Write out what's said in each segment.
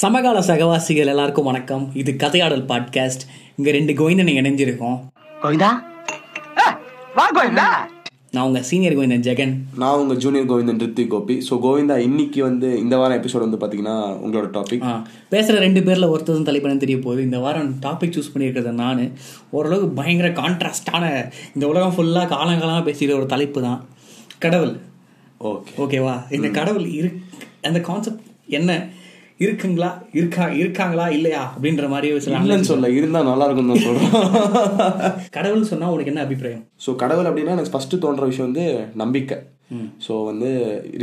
சமகால சகவாசிகள் எல்லாருக்கும் வணக்கம். இது கதையாடல் பாட்காஸ்ட் இங்க ரெண்டு கோவிந்தனை இணைஞ்சிருக்கோம். கோவிந்தா? வா கோவிந்தா. நான் உங்க சீனியர் கோவிந்தன் ஜெகன். நான் உங்க ஜூனியர் கோவிந்தன் ரித்தி கோபி. ஸோ கோவிந்தா இன்னைக்கு வந்து இந்த வாரம் எபிசோட் வந்து பாத்தீங்கன்னா உங்களோட டாபிக் பேசுற ரெண்டு பேர்ல ஒருத்தரும் தலைப்பனு தெரிய போகுது. இந்த வாரம் டாபிக் சூஸ் பண்ணியிருக்கிறது நான் ஓரளவுக்கு பயங்கர கான்ட்ராஸ்டான இந்த உலகம் ஃபுல்லா காலங்காலமா பேசிக்கிற ஒரு தலைப்பு தான் கடவுள் ஓகே ஓகேவா இந்த கடவுள் இரு அந்த கான்செப்ட் என்ன? இருக்குங்களா? இருக்கா இருக்காங்களா? இல்லையா? அப்படின்ற மாதிரி சில இல்லைன்னு சொல்ல இருந்தா நல்லா இருக்கும் தான் சொல்றேன். கடவுள் சொன்னா உனக்கு என்ன அபிப்பிராயம்? ஸோ கடவுள் அப்படின்னா எனக்கு ஃபர்ஸ்ட் தோன்ற விஷயம் வந்து நம்பிக்கை. ஸோ வந்து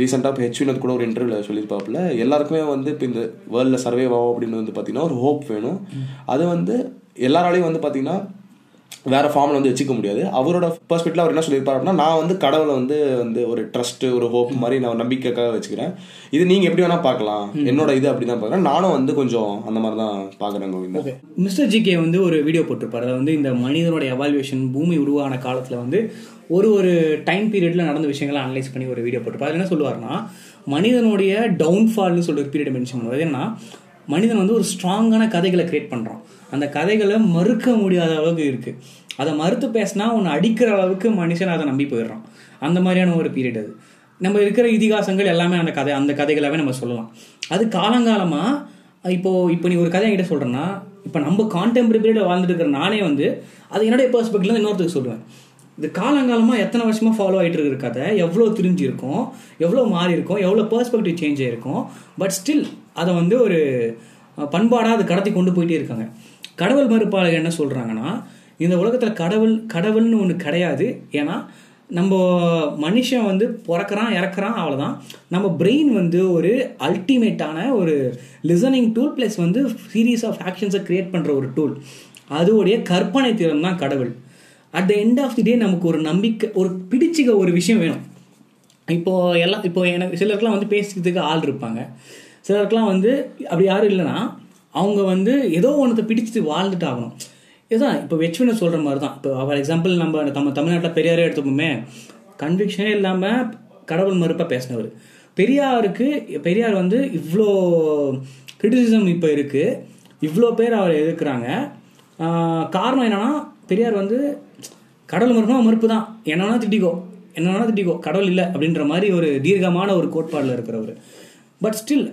ரீசெண்டாக இப்போ ஹெச்வினத் கூட ஒரு இன்டர்வியூவில் சொல்லியிருப்பாப்புல எல்லாருக்குமே வந்து இப்போ இந்த வேர்ல்டில் சர்வே ஆகும் அப்படின்னு வந்து பார்த்தீங்கன்னா ஒரு ஹோப் வேணும். அது வந்து எல்லாராலையும் வந்து பார்த்தீங்கன்னா வேற ஃபார்ம்ல வந்து வச்சுக்க முடியாது. அவரோட பெர்ஸ்பெக்டிவ்ல அவர் என்ன சொல்லியிருப்பாரு அப்படின்னா நான் வந்து கடவுளை வந்து வந்து ஒரு ட்ரஸ்ட் ஒரு ஹோப் மாதிரி நான் நம்பிக்கைக்காக வச்சுக்கிறேன். இது நீங்க எப்படி வேணா பார்க்கலாம். என்னோட இது அப்படி தான் பார்க்குறேன். நானும் வந்து கொஞ்சம் அந்த மாதிரி தான் பார்க்குறேன் கோவிந்தா. மிஸ்டர் ஜிகே வந்து ஒரு வீடியோ போட்டிருப்பாரு. அது வந்து இந்த மனிதனோட எவால்யூஷன் பூமி உருவான காலத்தில் வந்து ஒரு ஒரு டைம் பீரியட்ல நடந்த விஷயங்களை அனலைஸ் பண்ணி ஒரு வீடியோ போட்டிருப்பாரு. அதுல என்ன சொல்லுவாருன்னா மனிதனுடைய டவுன்ஃபால்னு ஒரு பீரியட் மென்ஷன் பண்ணுவார். ஏன்னா மனிதன் வந்து ஒரு ஸ்ட்ராங்கான கதைகளை கிரியேட் பண்ணுறான் அந்த கதைகளை மறுக்க முடியாத அளவுக்கு இருக்குது அதை மறுத்து பேசினா உன்னை அடிக்கிற அளவுக்கு மனுஷன் அதை நம்பி போயிடுறான். அந்த மாதிரியான ஒரு பீரியட் அது. நம்ம இருக்கிற இதிகாசங்கள் எல்லாமே அந்த கதை அந்த கதைகளாவே நம்ம சொல்லலாம். அது காலங்காலமாக இப்போது இப்போ நீ ஒரு கதை என்கிட்ட சொல்கிறேன்னா இப்போ நம்ம கான்டெம்பரரி பீரியடில் வாழ்ந்துட்டு இருக்கிற நானே வந்து அது என்னுடைய பெர்ஸ்பெக்ட்ல இன்னொருத்துக்கு சொல்லுவேன். இது காலங்காலமாக எத்தனை வருஷமாக ஃபாலோ ஆகிட்டு இருக்கிற கதை எவ்வளோ திரிஞ்சிருக்கும் எவ்வளோ மாறி இருக்கும் எவ்வளோ பெர்ஸ்பெக்டிவ் சேஞ்ச் ஆகிருக்கும் பட் ஸ்டில் அதை வந்து ஒரு பண்பாடாக அது கடத்தி கொண்டு போயிட்டே இருக்காங்க. கடவுள் மறுப்பாளர்கள் என்ன சொல்கிறாங்கன்னா இந்த உலகத்தில் கடவுள் கடவுள்னு ஒன்று கிடையாது. ஏன்னா நம்ம மனுஷன் வந்து பிறக்கிறான் இறக்குறான் அவ்வளோதான் நம்ம பிரெயின் வந்து ஒரு அல்டிமேட்டான ஒரு லிசனிங் டூல் ப்ளஸ் வந்து சீரீஸ் ஆஃப் ஆக்ஷன்ஸை க்ரியேட் பண்ணுற ஒரு டூல் அதோடைய கற்பனை திறன் தான் கடவுள். At the end of the day நமக்கு ஒரு நம்பிக்கை ஒரு பிடிச்சிக்க ஒரு விஷயம் வேணும். இப்போ எல்லாம் இப்போ எனக்கு சிலருக்குலாம் வந்து பேசுகிறதுக்கு ஆள் இருப்பாங்க. சிலருக்குலாம் வந்து அப்படி யாரும் இல்லைன்னா அவங்க வந்து ஏதோ ஒன்றத்தை பிடிச்சிட்டு வாழ்ந்துட்டு ஆகணும் இதுதான் இப்போ வெச்சுன்னு சொல்கிற மாதிரி தான் இப்போ ஃபார் எக்ஸாம்பிள் நம்ம நம்ம தமிழ்நாட்டில் பெரியாரே எடுத்துப்போமே கன்விக்ஷனே இல்லாமல் கடவுள் மறுப்பாக பேசினவர். பெரியாருக்கு பெரியார் வந்து இவ்வளோ கிரிட்டிசிசம் இப்போ இருக்குது இவ்வளோ பேர் அவரை எதிர்க்கிறாங்க. காரணம் என்னென்னா பெரியார் வந்து கடவுள் மறுப்புனா மறுப்பு தான் என்ன திட்டிக்கோ என்ன திட்டிக்கோ கடவுள் இல்லை அப்படின்ற மாதிரி ஒரு தீர்க்கமான ஒரு கோட்பாடில் இருக்கிறவர். பட் ஸ்டில்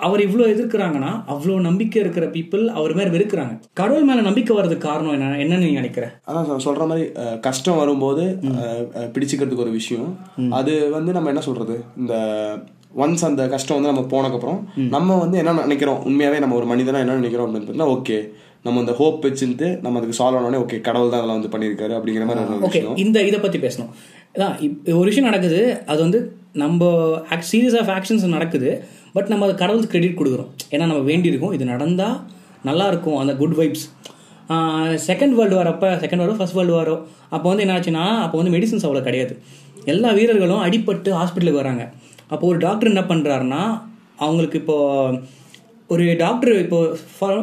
அவர் இவ்வளோ எதிர்க்கிறாங்கன்னா அவ்வளோ நம்பிக்கை இருக்கிற பீப்புள் அவர் மேல வெறுக்கிறாங்க. கடவுள் மேல நம்பிக்கை வர்றதுக்கு காரணம் என்ன என்னன்னு நீ நினைக்கிற அதான் சொல்ற மாதிரி கஷ்டம் வரும்போது பிடிச்சிக்கிறதுக்கு ஒரு விஷயம். அது வந்து நம்ம என்ன சொல்றது? இந்த ஒன்ஸ் அந்த கஷ்டம் வந்து நம்ம போனதுக்கப்புறம் நம்ம வந்து என்ன நினைக்கிறோம்? உண்மையாவே நம்ம ஒரு மனிதனா என்ன நினைக்கிறோம் அப்படின்னு பார்த்தீங்கன்னா ஓகே நம்ம அந்த ஹோப் வச்சுட்டு நம்ம அதுக்கு சால்வ் ஆனோடனே ஓகே கடவுள் தான் அதெல்லாம் வந்து பண்ணியிருக்காரு அப்படிங்கிற மாதிரி ஓகே இந்த இதை பத்தி பேசணும். அதான் ஒரு விஷயம் நடக்குது அது வந்து நம்ம சீரியஸ் ஆஃப் ஆக்ஷன்ஸ் நடக்குது. பட் நம்ம அதை கடவுளுக்கு கிரெடிட் கொடுக்குறோம். ஏன்னா நம்ம வேண்டியிருக்கோம். இது நடந்தால் நல்லாயிருக்கும் அந்த good vibes second world war அப்போ செகண்ட் வேர்ல்டு ஃபர்ஸ்ட் வேர்ல்டு வாரோ அப்போ வந்து என்ன ஆச்சுன்னா அப்போ வந்து மெடிசன்ஸ் அவ்வளோ கிடையாது. எல்லா வீரர்களும் அடிபட்டு ஹாஸ்பிட்டலுக்கு வராங்க. அப்போ ஒரு டாக்டர் என்ன பண்ணுறாருன்னா அவங்களுக்கு இப்போது ஒரு டாக்டர் இப்போ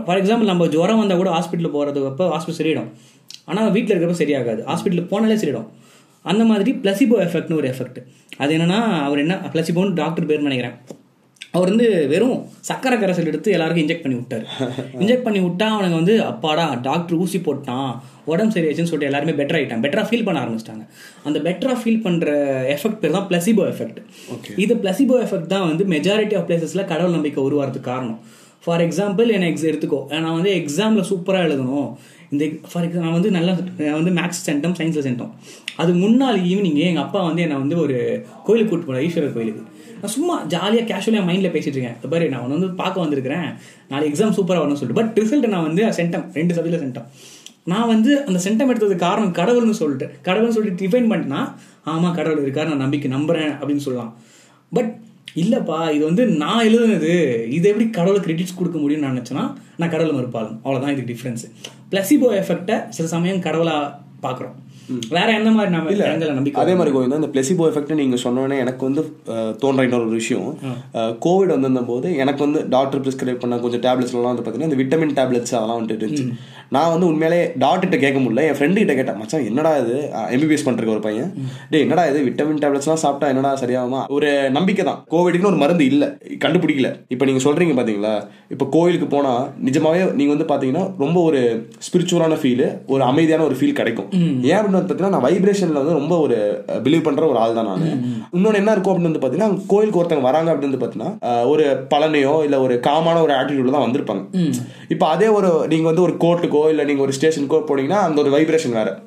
ஃபார் எக்ஸாம்பிள் நம்ம ஜுரம் வந்தால் கூட ஹாஸ்பிட்டல் போகிறது அப்போ ஹாஸ்பிட்டல் சரியிடும். ஆனால் வீட்டில் இருக்கிறப்ப சரியாகாது. ஹாஸ்பிட்டலுக்கு போனாலே சரியிடும். அந்த மாதிரி பிளசிபோ எஃபெக்ட்னு ஒரு எஃபெக்ட் அது என்னன்னா அவர் என்ன பிளசிபோன்னு டாக்டர் பேர் நினைக்கிறேன். அவர் வந்து வெறும் சக்கரை கரைசல் எடுத்து எல்லாருக்கும் இன்ஜெக்ட் பண்ணி விட்டாரு. இன்ஜெக்ட் பண்ணி விட்டா அவனுக்கு வந்து அப்பாடா டாக்டர் ஊசி போட்டான் உடம்பு சரியாச்சுன்னு சொல்லிட்டு எல்லாருமே பெட்டர் ஆயிட்டான் பெட்டரா ஃபீல் பண்ண ஆரம்பிச்சிட்டாங்க. அந்த பெட்டரா ஃபீல் பண்ற எஃபெக்ட் பேர் தான் பிளசிபோ எஃபெக்ட் இது பிளசிபோ எஃபெக்ட் தான் வந்து மெஜாரிட்டி ஆஃப் பிளேசஸ்ல கடவுள் நம்பிக்கை உருவாகிறதுக்கு காரணம். ஃபார் எக்ஸாம்பிள் என்ன எக்ஸ் எடுத்துக்கோ. நான் வந்து எக்ஸாமில் சூப்பராக எழுதணும். இந்த ஃபார் எக்ஸாம்பிள் நான் வந்து நல்லா நான் வந்து மேக்ஸ் சென்டம் சயின்ஸில் சென்டம் அது முன்னாள் ஈவினிங் எங்கள் அப்பா வந்து என்னை வந்து ஒரு கோயிலுக்கு கூட்டு போனார் ஈஸ்வரர் கோயிலுக்கு. நான் சும்மா ஜாலியாக கேஷுவலாக மைண்டில் பேசிட்டு இருக்கேன். இந்த பாரு நான் உன்னை வந்து பார்க்க வந்திருக்கிறேன். நாளைக்கு எக்ஸாம் சூப்பராக வரணும்னு சொல்லிட்டு. பட் ரிசல்ட் நான் வந்து சென்டம் ரெண்டு சப்ஜெக்டில் சென்டம் நான் வந்து அந்த சென்டம் எடுத்ததுக்கு காரணம் கடவுள்னு சொல்லிட்டு. கடவுள்னு சொல்லிட்டு டிஃபைன் பண்ணிட்டேன்னா ஆமாம் கடவுள் இருக்கார் நான் நம்பிக்கை நம்புறேன் அப்படின்னு சொல்லலாம். பட் இல்லைப்பா இது வந்து நான் எழுதுனது. இது எப்படி கடவுளுக்கு கிரெடிட்ஸ் கொடுக்க முடியும்னு நான் நான் கடவுள் மறுப்பாளன். அவ்வளோதான் இதுக்கு டிஃபரன்ஸ் பிளசிபோ எஃபெக்டை சில சமயம் கடவுளாக பார்க்குறோம். வேற எந்த மாதிரி நம்ம இடங்களை நம்பிக்கை அதே மாதிரி கோவிந்தா இந்த பிளெசிபோ எஃபெக்ட் நீங்க சொன்னோடனே எனக்கு வந்து தோன்ற இன்னொரு விஷயம். கோவிட் வந்திருந்த போது எனக்கு வந்து டாக்டர் பிரிஸ்கிரைப் பண்ண கொஞ்சம் டேப்லெட்ஸ் எல்லாம் வந்து பாத்தீங்கன்னா இந்த விட்டமின் டேப்லெட்ஸ் அதெல்லாம் வந்துட்டு இருந்துச்சு. நான் வந்து உண்மையிலே டாக்டர்கிட்ட கேட்க முடியல. என் ஃப்ரெண்டு கிட்ட கேட்டேன் மச்சான் என்னடா இது? எம்பிபிஎஸ் பண்றதுக்கு ஒரு பையன். டேய் என்னடா இது? விட்டமின் டேப்லெட்ஸ்லாம் சாப்பிட்டா என்னடா சரியாகுமா? ஒரு நம்பிக்கை தான். கோவிடுக்குன்னு ஒரு மருந்து இல்ல. கண்டுபிடிக்கல. இப்போ நீங்க சொல்றீங்க பாத்தீங்களா? இப்போ கோயிலுக்கு போனா நிஜமாவே நீங்க வந்து பாத்தீங்கன்னா ரொம்ப ஒரு ஸ்பிரிச்சுவலான ஃபீல் ஒரு அமைதியான ஒரு ஃபீல் கிடைக்கும். ஏன் அப்படின்னு வந்து பாத்தீங்கன்னா நான் வைப்ரேஷன்ல வந்து ரொம்ப ஒரு பிலீவ் பண்ற ஒரு ஆள் தான் நான். இன்னொன்னு என்ன இருக்கும் அப்படின்னு வந்து பாத்தீங்கன்னா கோயிலுக்கு ஒருத்தங்க வராங்க அப்படின்னு வந்து பாத்தீங்கன்னா அஹ், ஒரு பழனையோ இல்ல ஒரு காமான ஒரு ஆட்டிடியூட்ல தான் வந்திருப்பாங்க. இப்போ அதே ஒரு நீங்க வந்து ஒரு கோர்ட்டுக்கோ இல்ல நீங்க ஒரு ஸ்டேஷனுக்கோ போனீங்கன்னா அந்த ஒரு வைப்ரேஷன் வேற.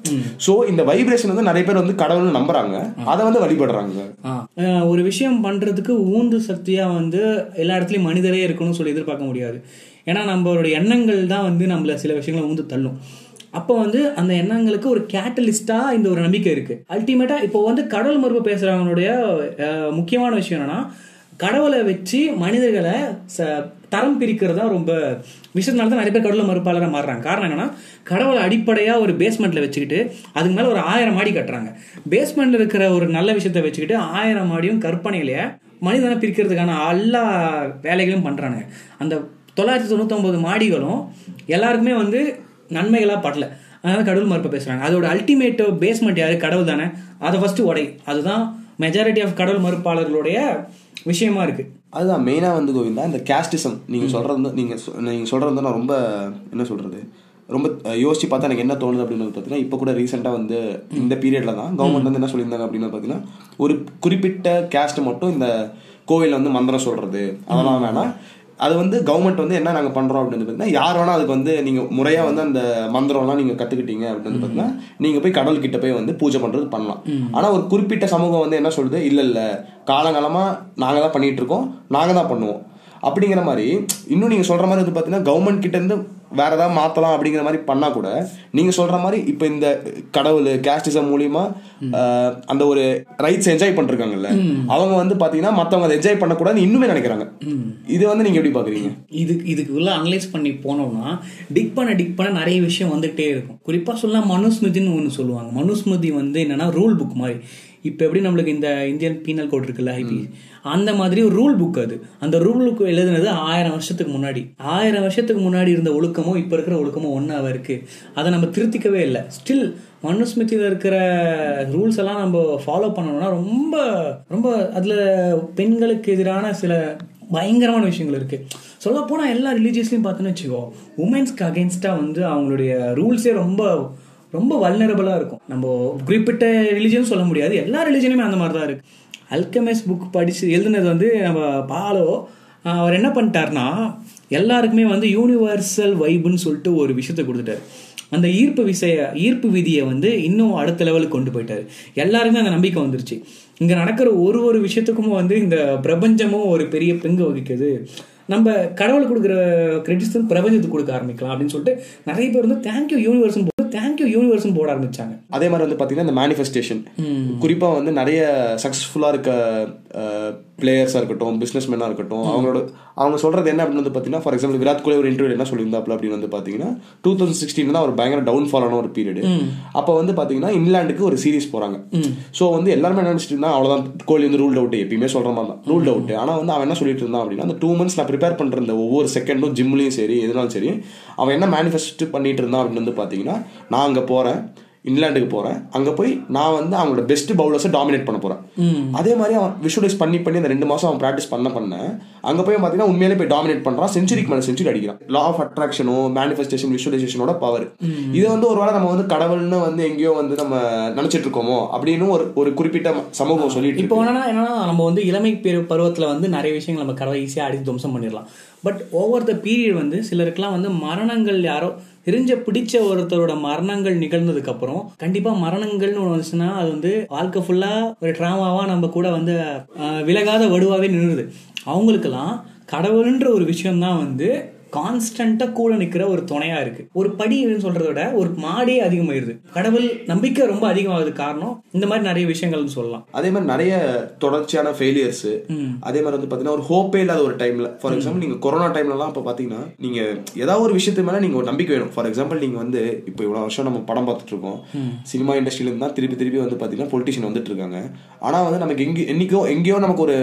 சோ இந்த வைப்ரேஷன் வந்து நிறைய பேர் வந்து கடவுள்னு நம்புறாங்க. அதை வந்து வழிபடுறாங்க. ஒரு விஷயம் பண்றதுக்கு ஊந்து சக்தியா வந்து எல்லா இடத்துலயும் மனிதரே இருக்கணும்னு சொல்லி எதிர்பார்க்க முடியாது. ஏன்னா நம்மளோட எண்ணங்கள் தான் வந்து நம்மள சில விஷயங்களை ஊந்து தள்ளும். அப்போ வந்து அந்த எண்ணங்களுக்கு ஒரு கேட்டலிஸ்டா இந்த ஒரு நம்பிக்கை இருக்கு. அல்டிமேட்டா இப்போ வந்து கடவுள் மறுப்பு பேசுறவங்களுடைய முக்கியமான விஷயம் என்னன்னா கடவுளை வச்சு மனிதர்களை ச- தரம் பிரிக்கிறது தான் ரொம்ப விஷயத்தினால தான் நிறைய பேர் கடவுள் மறுப்பாளராக மாறுறாங்க. காரணம் என்னன்னா கடவுளை அடிப்படையாக ஒரு பேஸ்மெண்ட்ல வச்சுக்கிட்டு அதுக்கு மேலே ஒரு ஆயிரம் மாடி கட்டுறாங்க. பேஸ்மெண்ட்ல இருக்கிற ஒரு நல்ல விஷயத்தை வச்சுக்கிட்டு ஆயிரம் மாடியும் கற்பனையிலேயே மனிதனை பிரிக்கிறதுக்கான எல்லா வேலைகளையும் பண்ணுறாங்க அந்த தொள்ளாயிரத்தி தொண்ணூத்தொம்பது மாடிகளும் எல்லாருக்குமே வந்து நன்மைகளாக படல. அதனால கடவுள் மறுப்பை பேசுறாங்க. அதோட அல்டிமேட் பேஸ்மெண்ட் யாரு? கடவுள் தானே அதை ஃபர்ஸ்ட் உடை. அதுதான் மெஜாரிட்டி ஆஃப் கடவுள் மறுப்பாளர்களுடைய விஷயமா இருக்கு. அதுதான் மெயினா வந்து கோவிந்தா இந்த கேஸ்டிசம் நீங்க சொல்றது வந்து நீங்க சொ- நீங்க சொல்றது வந்து நான் ரொம்ப என்ன சொல்றது ரொம்ப யோசிச்சு பார்த்தா எனக்கு என்ன தோணுது அப்படின்னு பார்த்தீங்கன்னா இப்போ கூட ரீசெண்டாக வந்து இந்த பீரியட்ல தான் கவர்மெண்ட் வந்து என்ன சொல்லியிருந்தாங்க அப்படின்னு பார்த்தீங்கன்னா ஒரு குறிப்பிட்ட கேஸ்ட் மட்டும் இந்த கோவில்ல வந்து மந்திரம் சொல்றது அதெல்லாம் வேணாம். அது வந்து கவர்மெண்ட் வந்து என்ன நாங்கள் பண்றோம் அப்படின்னு பார்த்தீங்கன்னா யார் வேணா அதுக்கு வந்து நீங்க முறையா வந்து அந்த மந்திரம்லாம் நீங்க கத்துக்கிட்டீங்க அப்படின்னு பார்த்தீங்கன்னா நீங்க போய் கடவுள் கிட்ட போய் வந்து பூஜை பண்றது பண்ணலாம். ஆனா ஒரு குறிப்பிட்ட சமூகம் வந்து என்ன சொல்லுது? இல்ல இல்ல காலங்காலமா நாங்க தான் பண்ணிட்டு இருக்கோம். நாங்க தான் பண்ணுவோம். அப்படிங்கிற மாதிரி இன்னும் நீங்க சொல்ற மாதிரி வந்து பாத்தீங்கன்னா கவர்மெண்ட் கிட்ட இருந்து வேற ஏதாவது மாத்தலாம் அப்படிங்கிற மாதிரி பண்ணா கூட நீங்க சொல்ற மாதிரி இப்ப இந்த கடவுள் கேஸ்டிசம் மூலியமா அந்த ஒரு ரைட்ஸ் என்ஜாய் பண்ணிருக்காங்கல்ல அவங்க வந்து பாத்தீங்கன்னா மத்தவங்க அதை என்ஜாய் பண்ணக்கூடாதுன்னு இன்னுமே நினைக்கிறாங்க. இது வந்து நீங்க எப்படி பாக்குறீங்க? இதுக்கு இதுக்கு உள்ள அனலைஸ் பண்ணி போனோம்னா டிக் பண்ண டிக் பண்ண நிறைய விஷயம் வந்துகிட்டே இருக்கும். குறிப்பா சொல்லலாம் மனுஸ்மிருதின்னு ஒன்று சொல்லுவாங்க. மனுஸ்மிருதி வந்து என்னன்னா ரூல் புக் மாதிரி. இப்போ எப்படி நம்மளுக்கு இந்த இந்தியன் பீனல் கோட் இருக்குல்ல ஐபி அந்த மாதிரி ஒரு ரூல் புக் அது. அந்த ரூல் புக் எழுதுனது ஆயிரம் வருஷத்துக்கு முன்னாடி. ஆயிரம் வருஷத்துக்கு முன்னாடி இருந்த ஒழுக்கமும் இப்போ இருக்கிற ஒழுக்கமும் ஒன்றாவே இருக்குது அதை நம்ம திருத்திக்கவே இல்லை. ஸ்டில் மனுஸ்மிருதியில் இருக்கிற ரூல்ஸ் எல்லாம் நம்ம ஃபாலோ பண்ணணும்னா ரொம்ப ரொம்ப அதில் பெண்களுக்கு எதிரான சில பயங்கரமான விஷயங்கள் இருக்குது சொல்லப்போனால் எல்லா ரிலீஜியஸ்லையும் பார்த்தோன்னு வச்சுக்கோ உமன்ஸ்க்கு அகேன்ஸ்டாக வந்து அவங்களுடைய ரூல்ஸே ரொம்ப ரொம்ப வல்னரபிளா இருக்கும். நம்ம குறிப்பிட்ட ரிலிஜன் சொல்ல முடியாது. எல்லா ரிலிஜனுமே அந்த மாதிரி தான் இருக்குது அல்கமெஸ் புக் படித்து எழுதுனது வந்து நம்ம பாலோ அவர் என்ன பண்ணிட்டாருன்னா எல்லாருக்குமே வந்து யூனிவர்சல் வைபுன்னு சொல்லிட்டு ஒரு விஷயத்த கொடுத்துட்டாரு. அந்த ஈர்ப்பு விசைய ஈர்ப்பு விதியை வந்து இன்னும் அடுத்த லெவலுக்கு கொண்டு போயிட்டார். எல்லாருக்குமே அந்த நம்பிக்கை வந்துருச்சு. இங்கே நடக்கிற ஒரு ஒரு விஷயத்துக்கும் வந்து இந்த பிரபஞ்சமும் ஒரு பெரிய பெங்கு வகிக்குது. நம்ம கடவுள் கொடுக்குற கிரெடிட்ஸ் பிரபஞ்சத்துக்கு கொடுக்க ஆரம்பிக்கலாம் அப்படின்னு சொல்லிட்டு நிறைய பேர் வந்து தேங்க்யூ யூனிவர்ஸ்னு போது தேங்க்யூ யூனிவர்ஸ்னு போட ஆரம்பிச்சாங்க. அதே மாதிரி வந்து பாத்தீங்கன்னா இந்த மேனிஃபெஸ்டேஷன் குறிப்பா வந்து நிறைய சக்சஸ்ஃபுல்லா இருக்க பிளேயர்ஸா இருக்கட்டும் பிசினஸ் மேனா இருக்கட்டும் அவங்களோட அவங்க சொல்றது என்ன அப்படின்னு வந்து பாத்தீங்கன்னா ஃபார் எக்ஸாம்பிள் விராட் கோலி ஒரு இன்டர்வியூ என்ன சொல்லியிருந்தாப்ல அப்படின்னு வந்து பாத்தீங்கன்னா டூ தௌசண்ட் சிக்ஸ்டீன் தான் ஒரு பயங்கர டவுன்ஃபால் ஆன ஒரு பீரியட் அப்போ வந்து பாத்தீங்கன்னா இங்கிலாந்துக்கு ஒரு சீரிஸ் போறாங்க. ஸோ வந்து எல்லாருமே என்ன நினைச்சிட்டு இருந்தா அவ்வளவுதான் கோலி வந்து ரூல்ட் அவுட் எப்பயுமே சொல்ற மாதிரி தான். ரூல்ட் அவுட் ஆனா வந்து அவன் என்ன சொல்லிட்டு இருந்தான் அப்படின்னா அந்த டூ மந்த்ஸ் நான் ப்ரிப்பேர் இந்த ஒவ்வொரு செகண்டும் ஜிம்லயும் சரி எதுனாலும் சரி அவன் என்ன மேனிஃபெஸ்ட் பண்ணிட்டு இருந்தான் அப்படின்னு வந்து பாத்தீங்கன்னா நான் அங்க போறேன் இங்கிலாந்துக்கு போறேன். அங்க போய் நான் வந்து அவங்களோட பெஸ்ட் பவுலர்ஸை டாமினேட் பண்ண போறேன். அதே மாதிரி அவன் விஷுவலைஸ் பண்ணி பண்ணி அந்த ரெண்டு மாசம் அவன் ப்ராக்டிஸ் பண்ண பண்ண அங்க போய் பாத்தீங்கன்னா உண்மையிலே போய் டாமினேட் பண்றான். செஞ்சுரிக்கு மேல செஞ்சுரி அடிக்கிறான். லா ஆஃப் அட்ராக்ஷனோ மேனிஃபெஸ்டேஷன் விஷுவலைசேஷனோட பவர் இது வந்து ஒருவேளை நம்ம வந்து கடவுள்னு வந்து எங்கேயோ வந்து நம்ம நினைச்சிட்டு இருக்கோமோ அப்படின்னு ஒரு ஒரு குறிப்பிட்ட சமூகம் சொல்லிட்டு இப்போ. என்னன்னா என்னன்னா நம்ம வந்து இளமை பெரு- பருவத்துல வந்து நிறைய விஷயங்கள் நம்ம கடவுளை ஈஸியாக அடித்து துவம்சம் பண்ணிடலாம். பட் ஓவர் த பீரியட் வந்து சிலருக்குலாம் வந்து மரணங்கள் யாரோ தெரிஞ்ச பிடிச்ச ஒருத்தரோட மரணங்கள் நிகழ்ந்ததுக்கு அப்புறம் கண்டிப்பா மரணங்கள்னு ஒன்று வந்துச்சுன்னா அது வந்து வாழ்க்கை ஃபுல்லா ஒரு ட்ராமாவாக நம்ம கூட வந்து விலகாத வடுவாவே நின்றுது. அவங்களுக்கெல்லாம் கடவுள்ன்ற ஒரு விஷயம் தான் வந்து கான்ஸ்டண்டா கூட நிக்கிற ஒரு துணையா இருக்கு. ஒரு படின்னு சொல்றதை விட ஒரு மாடே அதிகமாயிருது. கடவுள் நம்பிக்கை ரொம்ப அதிகமாகுது காரணம் இந்த மாதிரி நிறைய விஷயங்கள்னு சொல்லலாம். அதே மாதிரி நிறைய தொடர்ச்சியான ஃபெயிலியர்ஸ் அதே மாதிரி வந்து பாத்தீங்கன்னா ஒரு ஹோப்பே இல்லாத ஒரு டைம்ல ஃபார் எக்ஸாம்பிள் நீங்க கொரோனா டைம்லலாம் அப்ப பாத்தீங்கன்னா நீங்க ஏதாவது ஒரு விஷயத்து மேல நீங்க ஒரு நம்பிக்கை வேணும். ஃபார் எக்ஸாம்பிள் நீங்க வந்து இப்போ இவ்வளவு வருஷம் நம்ம படம் பார்த்துட்டு இருக்கோம். சினிமா இண்டஸ்ட்ரியில இருந்து தான் திருப்பி திருப்பி வந்து பாத்தீங்கன்னா பொலிட்டிஷியன் வந்துட்டு இருக்காங்க. ஆனா வந்து நமக்கு எங்க என்னைக்கோ எங்கேயோ நமக்கு ஒரு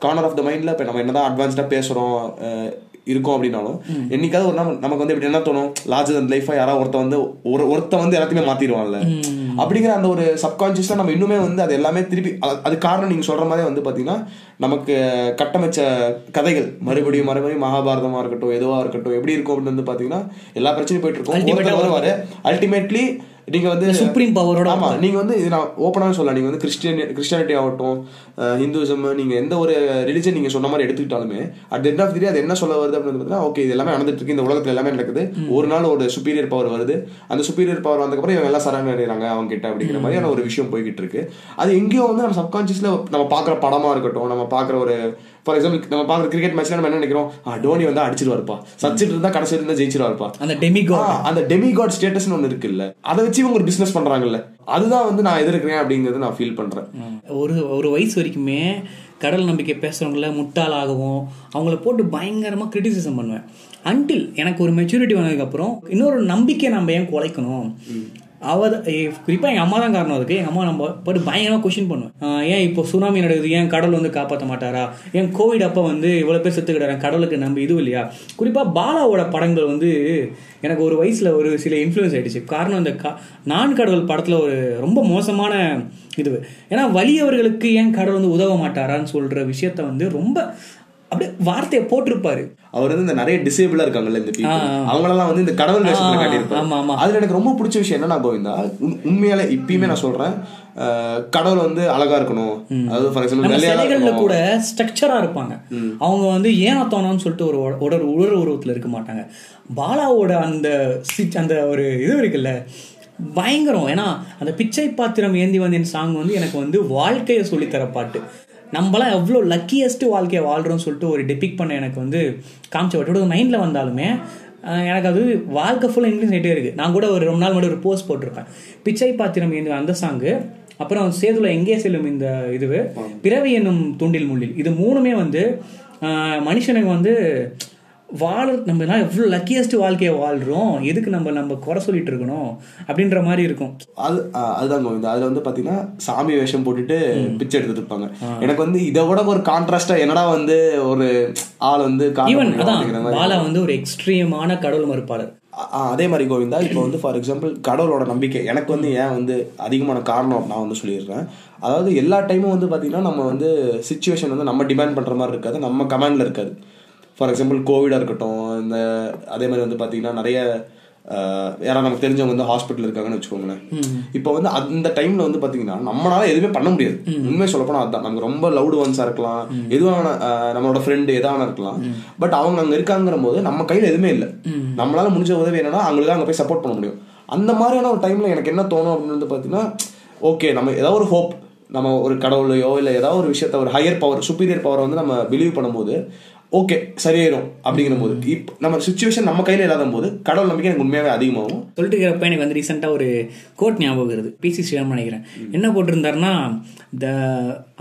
கார்னர் ஆஃப் த மைண்ட்ல இப்ப நம்ம என்னதான் அட்வான்ஸ்டா பேசுறோம் அஹ், இருக்கும் அப்படின்னாலும் என்னைக்காவது ஒரு நாள் நமக்கு வந்து எப்படி என்ன தோணும் லார்ஜர் தன் லைஃபா யாராவது ஒருத்த வந்து ஒரு ஒருத்த வந்து எல்லாத்தையுமே மாத்திடுவான்ல. அப்படிங்கிற அந்த ஒரு சப்கான்சியஸ்ல நம்ம இன்னுமே வந்து அது எல்லாமே திருப்பி அது- காரணம் நீங்க சொல்ற மாதிரி வந்து பாத்தீங்கன்னா நமக்கு கட்டமைச்ச கதைகள் மறுபடியும் மறுபடியும் மகாபாரதமா இருக்கட்டும் எதுவா இருக்கட்டும் எப்படி இருக்கும் அப்படின்னு வந்து பாத்தீங்கன்னா எல்லா பிரச்சனையும் போயிட்டு இருக்கும். அல்டிமேட்லி நீங்க வந்து supreme power-ஓட ஆமா நீங்க வந்து இது நான் ஓப்பனாக சொல்லலாம். நீங்க வந்து கிறிஸ்டியன் கிறிஸ்டியானிட்டி ஆகட்டும் ஹிந்துவிசம் நீங்க எந்த ஒரு ரிலிஜன் நீங்க சொன்ன மாதிரி எடுத்துக்கிட்டாலுமே அட் எண்ட் ஆஃப் தி அது என்ன சொல்ல வருது அப்படின்னு பார்த்தீங்கன்னா ஓகே இது எல்லாமே நடந்துட்டு இருக்கு. இந்த உலகத்துல எல்லாமே நடக்குது. ஒரு நாள் ஒரு சுப்பீரியர் பவர் வருது. அந்த சுப்பீரியர் பவர் வந்ததுக்கப்புறம் இவங்க எல்லாம் சரண் அடைகிறாங்க அவங்க கிட்ட அப்படிங்கிற மாதிரியான ஒரு விஷயம் போய்கிட்டு இருக்கு. அது எங்கேயோ வந்து நம்ம சப்கான்சியஸ்ல நம்ம பாக்குற படமா இருக்கட்டும் நம்ம பாக்குற ஒரு ஃபார் எக்ஸாம்பிள் நம்ம பாக்குற கிரிக்கெட் மேட்ச்ல நம்ம என்ன நினைக்கிறோம்? டோனி வந்து அடிச்சிருவாருப்பா. சச்சிட்டு இருந்தா கடைசி இருந்தா ஜெயிச்சிருவாருப்பா. அந்த டெமிகோ அந்த டெமிகாட் ஸ்டேட்டஸ்னு ஒன்று இருக்குல்ல. அதை வச்சு இவங்க ஒரு பிசினஸ் பண்றாங்கல்ல. அதுதான் வந்து நான் எதிர்க்கிறேன் அப்படிங்கறது நான் ஃபீல் பண்றேன். ஒரு ஒரு வயசு வரைக்குமே கடல் நம்பிக்கை பேசுறவங்கள முட்டாளாகவும் அவங்கள போட்டு பயங்கரமா கிரிட்டிசிசம் பண்ணுவேன். அன்டில் எனக்கு ஒரு மெச்சூரிட்டி வந்ததுக்கப்புறம் இன்னொரு நம்பிக்கை நம்ம ஏன் குலைக்கணும்? அவ குறிப்பாக எங்கள் அம்மா தான் காரணம் அதுக்கு. எங்கள் அம்மா நம்ம பட் பயங்கரமாக கொஷின் பண்ணுவேன். ஏன் இப்போ சுனாமி நடக்குது? ஏன் கடவுள் வந்து காப்பாற்ற மாட்டாரா? ஏன் கோவிட் அப்போ வந்து இவ்வளோ பேர் செத்து கடலுக்கு கடவுளுக்கு நம்பி இது இல்லையா? குறிப்பாக பாலாவோட படங்கள் வந்து எனக்கு ஒரு வயசில் ஒரு சில இன்ஃப்ளூயன்ஸ் ஆகிடுச்சு காரணம் அந்த கா நான் கடவுள் படத்தில் ஒரு ரொம்ப மோசமான இது. ஏன்னா வலியவர்களுக்கு ஏன் கடவுள் வந்து உதவ மாட்டாரான்னு சொல்கிற விஷயத்த வந்து ரொம்ப அப்படியே வார்த்தையை போட்டிருப்பாரு. அவர் வந்து இந்த நிறைய டிசேபிளா இருக்காங்கல்ல இந்த. அவங்களெல்லாம் வந்து இந்த கடவுள் வேஷத்துல ஆமா, காட்டியிருப்பாரு. அதுல எனக்கு ரொம்ப பிடிச்ச விஷயம் என்னன்னா கோவிந்தா உண்- உண்மையாலே இப்பயுமே நான் சொல்றேன் கடவுள் வந்து அழகா இருக்கணும். அதாவது ஃபார் எக்ஸாம்பிள். கூட ஸ்ட்ரக்சரா இருப்பாங்க. அவங்க வந்து ஏனத்தோனோன்னு சொல்லிட்டு ஒரு உட- உடல் உடல் உருவத்துல இருக்க மாட்டாங்க. பாலாவோட அந்த அந்த ஒரு இது இருக்குல்ல பயங்கரம். ஏன்னா அந்த பிச்சை பாத்திரம் ஏந்தி வந்தேன் சாங் வந்து எனக்கு வந்து வாழ்க்கையை சொல்லித்தர பாட்டு. நம்மளாம் எவ்வளோ லக்கியஸ்ட் வாழ்க்கையை வாழ்றோம்னு சொல்லிட்டு ஒரு டெபிக் பண்ண எனக்கு வந்து காமிச்ச பாட்டு மைண்டில் வந்தாலுமே எனக்கு அது வாழ்க்கை ஃபுல்லாக இன்க்ரீஸ் ஆகிட்டே இருக்கு. நான் கூட ஒரு ரொம்ப நாள் முன்னாடி ஒரு போஸ்ட் போட்டிருப்பேன். பிச்சை பாத்திரம் ஏந்தி அந்த சாங்கு அப்புறம் சேதுல எங்கே செல்லும் இந்த இதுவு பிறவி என்னும் தூண்டில் முள்ளில். இது மூணுமே வந்து மனுஷனுக்கு வந்து வாழ நம்ம எல்லாம் எவ்வளோ லக்கியஸ்ட் வாழ்க்கையை வாழ்றோம்? எதுக்கு நம்ம நம்ம குறை சொல்லிட்டு இருக்கணும்? அப்படின்ற மாதிரி இருக்கும். அது அதுதான் கோவிந்தா. அதுல வந்து பாத்தீங்கன்னா சாமி வேஷம் போட்டுட்டு பிச்சை எடுத்துட்டு இருப்பாங்க. எனக்கு வந்து இதை விட ஒரு கான்ட்ராஸ்டா என்னடா வந்து ஒரு ஆள் வந்து ஈவன் அதான் பாலா வந்து ஒரு எக்ஸ்ட்ரீமான கடவுள் மறுப்பாளர் அதே மாதிரி கோவிந்தா இப்போ வந்து ஃபார் எக்ஸாம்பிள் கடவுளோட நம்பிக்கை. எனக்கு வந்து ஏன் வந்து அதிகமான காரணம் நான் வந்து சொல்லிடுறேன். அதாவது எல்லா டைமும் வந்து பார்த்தீங்கன்னா நம்ம வந்து சுச்சுவேஷன் வந்து நம்ம டிமாண்ட் பண்ணுற மாதிரி இருக்காது. நம்ம கமாண்டில் இருக்காது. ஃபார் எக்ஸாம்பிள் கோவிடாக இருக்கட்டும் இந்த அதே மாதிரி வந்து பார்த்தீங்கன்னா நிறைய யாராவது நமக்கு தெரிஞ்சவங்க வந்து ஹாஸ்பிட்டல் இருக்காங்கன்னு வச்சுக்கோங்களேன். இப்போ வந்து அந்த டைம்ல வந்து பாத்தீங்கன்னா நம்மளால எதுவுமே பண்ண முடியாது. உண்மை சொல்ல போனா அதுதான் நமக்கு ரொம்ப லவுடு ஒன்ஸா இருக்கலாம். எதுவான நம்மளோட ஃப்ரெண்டு எதான இருக்கலாம். பட் அவங்க அங்க இருக்காங்கிற போது நம்ம கையில எதுவுமே இல்லை. நம்மளால முடிஞ்ச உதவி என்னன்னா அவங்களுக்கு அங்க போய் சப்போர்ட் பண்ண முடியும். அந்த மாதிரியான ஒரு டைம்ல எனக்கு என்ன தோணும் அப்படின்னு வந்து பாத்தீங்கன்னா ஓகே நம்ம ஏதாவது ஒரு ஹோப் நம்ம ஒரு கடவுளையோ இல்லை ஏதாவது ஒரு விஷயத்த ஒரு ஹையர் பவர் சுப்பீரியர் பவர் வந்து நம்ம பிலீவ் பண்ணும்போது ஓகே சரியாயிரும் அப்படிங்கிற போது இப்போ நம்ம சுச்சுவேஷன் நம்ம கையில இல்லாத போது கடவுள் நம்பிக்கை எனக்கு உண்மையாவே அதிகமாகும். சொல்லிட்டு இருக்கிறப்ப எனக்கு வந்து ரீசெண்டாக ஒரு கோட் ஞாபகம் வருது. பிசி ஸ்ரீராம் நினைக்கிறேன். என்ன போட்டிருந்தாருன்னா த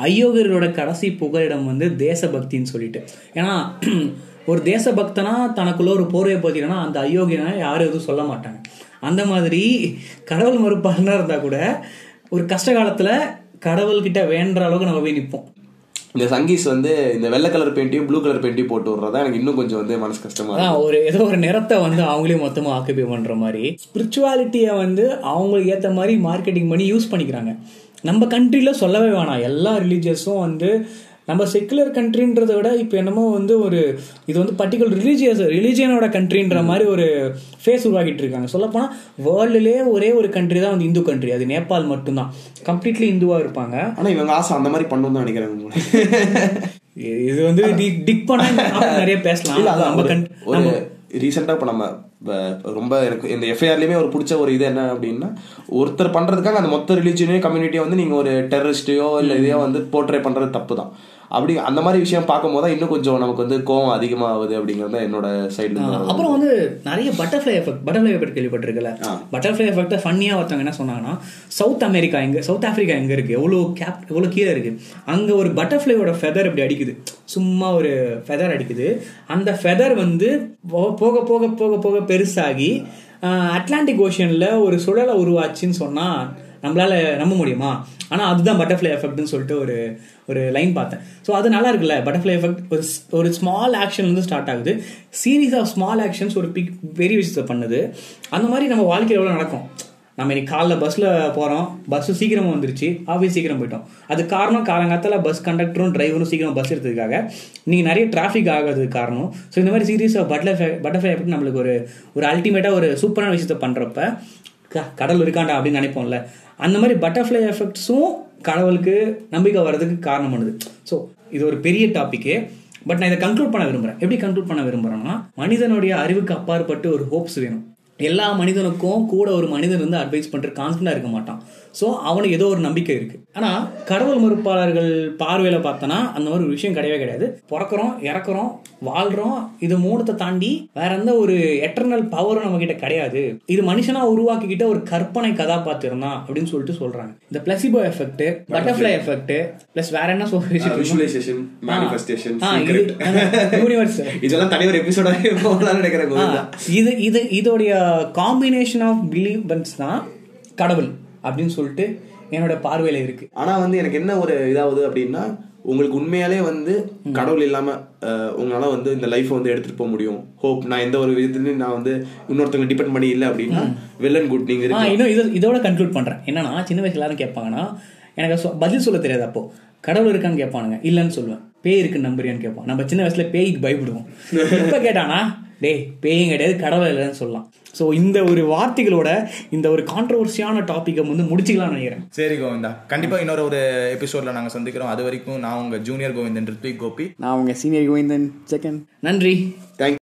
ஐயோகரோட கடைசி புகலிடம் வந்து தேசபக்தின்னு சொல்லிட்டு. ஏன்னா ஒரு தேசபக்தனா தனக்குள்ள ஒரு போர்வையை போத்தினா அந்த அயோக்கியனா யாரும் எதுவும் சொல்ல மாட்டாங்க. அந்த மாதிரி கடவுள் மறுப்பாளனா இருந்தா கூட ஒரு கஷ்ட காலத்துல கடவுள்கிட்ட வேண்டுற அளவுக்கு நம்ம போய் நிற்போம் இந்த சங்கீஸ் வந்து இந்த வெள்ளை கலர் பெயிண்டையும் ப்ளூ கலர் பெயிண்டையும் போட்டு விடுறதா எனக்கு இன்னும் கொஞ்சம் வந்து மனசு கஷ்டமா ஒரு ஏதோ ஒரு நிறத்தை வந்து அவங்களே மொத்தமா ஆக்குபை பண்ற மாதிரி. ஸ்பிரிச்சுவாலிட்டியை வந்து அவங்களுக்கு ஏத்த மாதிரி மார்க்கெட்டிங் பண்ணி யூஸ் பண்ணிக்கிறாங்க. நம்ம கண்ட்ரில சொல்லவே வேணாம். எல்லா ரிலீஜியஸும் வந்து நம்ம செக்குலர் கண்ட்ரின்றதை விட இப்போ என்னமோ வந்து ஒரு இது வந்து பர்டிகுலர் ரிலீஜியஸ் ரிலீஜியனோட கண்ட்ரின்ற மாதிரி ஒரு ஃபேஸ் உருவாக்கிட்டு இருக்காங்க. சொல்லப்போனால் வேர்ல்டுலேயே ஒரே ஒரு கண்ட்ரி தான் வந்து இந்து கண்ட்ரி அது நேபாள் மட்டும்தான். கம்ப்ளீட்லி இந்துவாக இருப்பாங்க. ஆனா இவங்க ஆசை அந்த மாதிரி பண்ணணும் தான் நினைக்கிறாங்க இது வந்து டிக் பண்ணா நிறைய பேசலாம். நம்ம ஒரு- கண்- ஒரு நம்ம ரீசெண்டா இப்ப நம்ம ரொம்ப எனக்கு இந்த எஃப்ஐஆர்லயுமே ஒரு பிடிச்ச ஒரு இது என்ன அப்படின்னா ஒருத்தர் பண்றதுக்காக அந்த மொத்த ரிலீஜனையோ கம்யூனிட்டியோ வந்து நீங்க ஒரு டெரரிஸ்டையோ இல்ல இதையோ வந்து போர்ட்ரே பண்றது தப்பு தான் அப்படி அந்த மாதிரி விஷயம் பார்க்கும்போது தான் இன்னும் கொஞ்சம் நமக்கு வந்து கோவம் அதிகமாகுது அப்படிங்கிறது தான் என்னோட சைடுல அப்புறம் வந்து நிறைய பட்டர்ஃப்ளை எஃபெக்ட் பட்டர்ஃப்ளை எஃபெக்ட் கேள்விப்பட்டிருக்கல. பட்டர்ஃப்ளை எஃபெக்ட் ஃபன்னியாக ஒருத்தவங்க என்ன சொன்னாங்கன்னா சவுத் அமெரிக்கா எங்க சவுத் ஆப்பிரிக்கா எங்க இருக்கு? எவ்வளோ கேப் எவ்வளோ கீழே இருக்கு? அங்க ஒரு பட்டர்ஃப்ளையோட ஃபெதர் இப்படி அடிக்குது. சும்மா ஒரு ஃபெதர் அடிக்குது. அந்த ஃபெதர் வந்து போக போக போக போக பெருசாகி அட்லாண்டிக் ஓஷனில் ஒரு சுழலை உருவாச்சுன்னு சொன்னா நம்மளால் நம்ப முடியுமா? ஆனால் அதுதான் பட்டர்ஃப்ளை எஃபெக்ட்னு சொல்லிட்டு ஒரு ஒரு லைன் பார்த்தேன். ஸோ அது நல்லா இருக்குல்ல? பட்டர்ஃப்ளை எஃபெக்ட் ஒரு ஒரு ஸ்மால் ஆக்ஷன் வந்து ஸ்டார்ட் ஆகுது. சீரீஸ் ஆஃப் ஸ்மால் ஆக்ஷன்ஸ் ஒரு பிக் பெரிய விஷயத்தை பண்ணுது. அந்த மாதிரி நம்ம வாழ்க்கையில் எவ்வளோ நடக்கும்? நம்ம இன்னைக்கு காலைல பஸ்ஸில் போகிறோம் பஸ்ஸு சீக்கிரமாக வந்துருச்சு. ஆஃபீஸ் சீக்கிரம் போயிட்டோம். அது காரணம் காலங்காலத்தில் பஸ் கண்டக்டரும் டிரைவரும் சீக்கிரம் பஸ் எடுத்ததுக்காக நீங்கள் நிறைய டிராஃபிக் ஆகிறதுக்கு காரணம். ஸோ இந்த மாதிரி சீரியஸ் பட்டர்ஃப்ளை பட்டர்ஃப்ளை எஃபெக்ட் நம்மளுக்கு ஒரு ஒரு அல்டிமேட்டாக ஒரு சூப்பரான விஷயத்தை பண்ணுறப்ப கடல் இருக்காண்டா அப்படின்னு நினைப்போம்ல. அந்த மாதிரி பட்டர்ஃப்ளை எஃபெக்ட்ஸும் கடவுளுக்கு நம்பிக்கை வர்றதுக்கு காரணம் பண்ணுது. ஸோ இது ஒரு பெரிய டாபிக்கு பட் நான் இதை கன்க்ளூட் பண்ண விரும்புகிறேன் எப்படி கன்க்ளூட் பண்ண விரும்புகிறேன்னா மனிதனுடைய அறிவுக்கு அப்பாற்பட்டு ஒரு ஹோப்ஸ் வேணும். எல்லா மனிதனுக்கும் கூட ஒரு மனிதன் வந்து அட்வைஸ் பண்ணுற கான்ஸ்டண்டாக இருக்க மாட்டான். ஸோ அவனுக்கு ஏதோ ஒரு நம்பிக்கை இருக்கு. ஆனா கடவுள் மறுப்பாளர்கள் பார்வையில பார்த்தனா அந்த மாதிரி ஒரு விஷயம் கிடையவே கிடையாது. பிறக்கிறோம் இறக்குறோம் வாழ்றோம் இது மூணத்தை தாண்டி வேற எந்த ஒரு எட்டர்னல் பவரும் நம்ம கிட்ட கிடையாது. இது மனுஷனா உருவாக்கிக்கிட்ட ஒரு கற்பனை கதாபாத்திரம் தான் அப்படின்னு சொல்லிட்டு சொல்றாங்க. இந்த placebo effect butterfly effect plus வேற என்ன மேனிஃபெஸ்டேஷன் யூனிவர்ஸ் இதெல்லாம் தனி ஒரு எபிசோடாவே போகலாம்னு நினைக்கிறேன் கோவிந்தா. இது இது இதோடைய காம்பினேஷன் ஆஃப் பிலீவன்ஸ் தான் கடவுள். அப்படின்னு சொல்லிட்டு என்னோட பார்வையில இருக்கு. ஆனா வந்து எனக்கு என்ன ஒரு இதாகுது அப்படின்னா உங்களுக்கு உண்மையாலே வந்து கடவுள் இல்லாம உங்களால வந்து இந்த லைஃப் வந்து எடுத்துட்டு போக முடியும். ஹோப் நான் எந்த ஒரு விதத்துலயும் நான் வந்து இன்னொருத்தவங்க டிபெண்ட் பண்ணி இல்லை அப்படின்னா வெல் அண்ட் குட் நீங்க ஆ இருக்கலாம் இன்னும் இது இதோட கன்க்ளூட் பண்றேன். என்னன்னா சின்ன வயசுல எல்லாரும் கேட்பாங்கன்னா எனக்கு பதில் சொல்ல தெரியாது அப்போ. கடவுள் இருக்கான்னு கேட்பானுங்க. இல்லைன்னு சொல்லுவேன். பேய் இருக்குன்னு நம்புறியான்னு கேட்பான். நம்ம சின்ன வயசுல பேய்க்கு பயப்படுவோம். இப்ப கேட்டானா டேய் பேயும் கிடையாது கடவுள் இல்லைன்னு சொல்லலாம் ஸோ இந்த ஒரு வார்த்தைகளோட இந்த ஒரு கான்ட்ரவர்சியான டாப்பிக்கை வந்து முடிச்சுக்கலாம்னு நினைக்கிறேன். சரி கோவிந்தா. கண்டிப்பா இன்னொரு ஒரு எபிசோட்ல நாங்க சந்திக்கிறோம். அது வரைக்கும் நான் உங்க ஜூனியர் கோவிந்தன் ரித்விக் கோபி. நான் உங்க சீனியர் கோவிந்தன் செகண்ட் நன்றி. தேங்க்